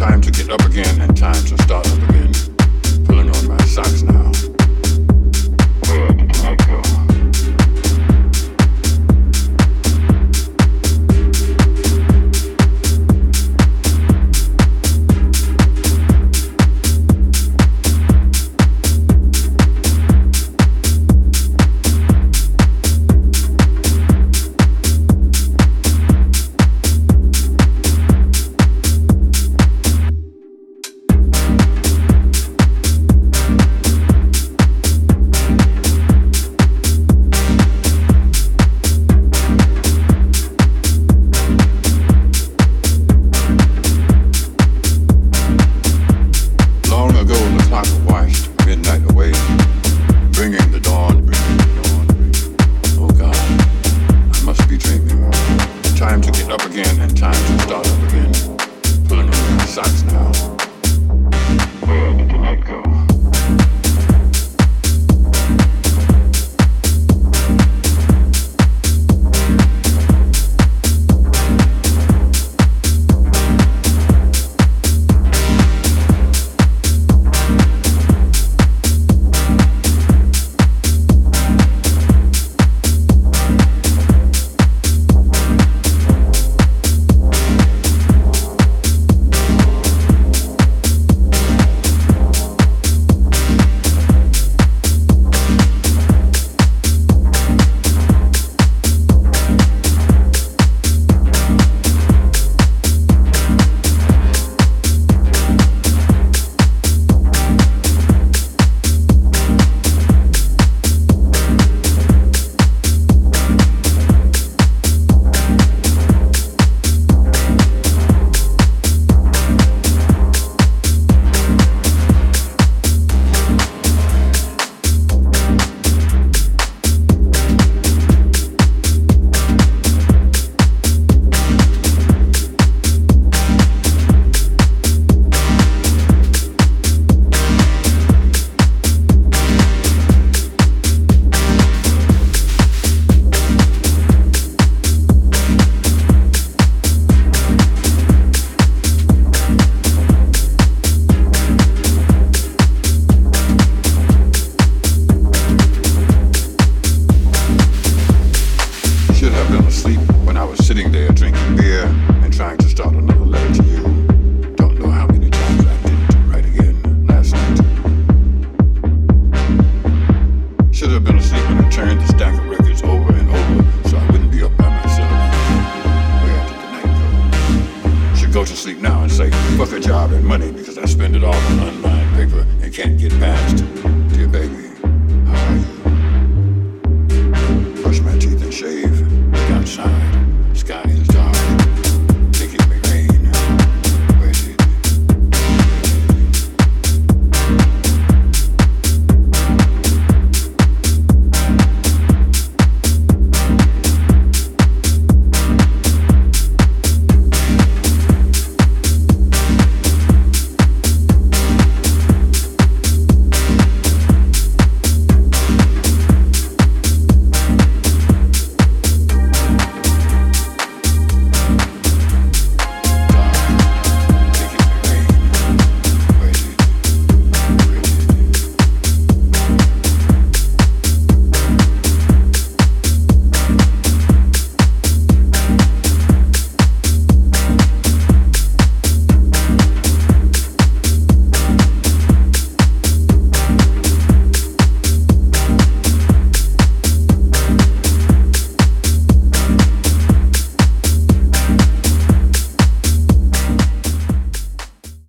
Time to get up again and time to start up again. Pulling on my socks now. Been asleep when I was sitting there drinking beer and trying to start another letter to you. Don't know how many times I didn't write again last night. Should have been asleep when I turned the stack of records over and over so I wouldn't be up by myself. Where did the night go? Should go to sleep now and say, fuck a job and money because I spend it all on unlined paper and can't get past. Dear baby,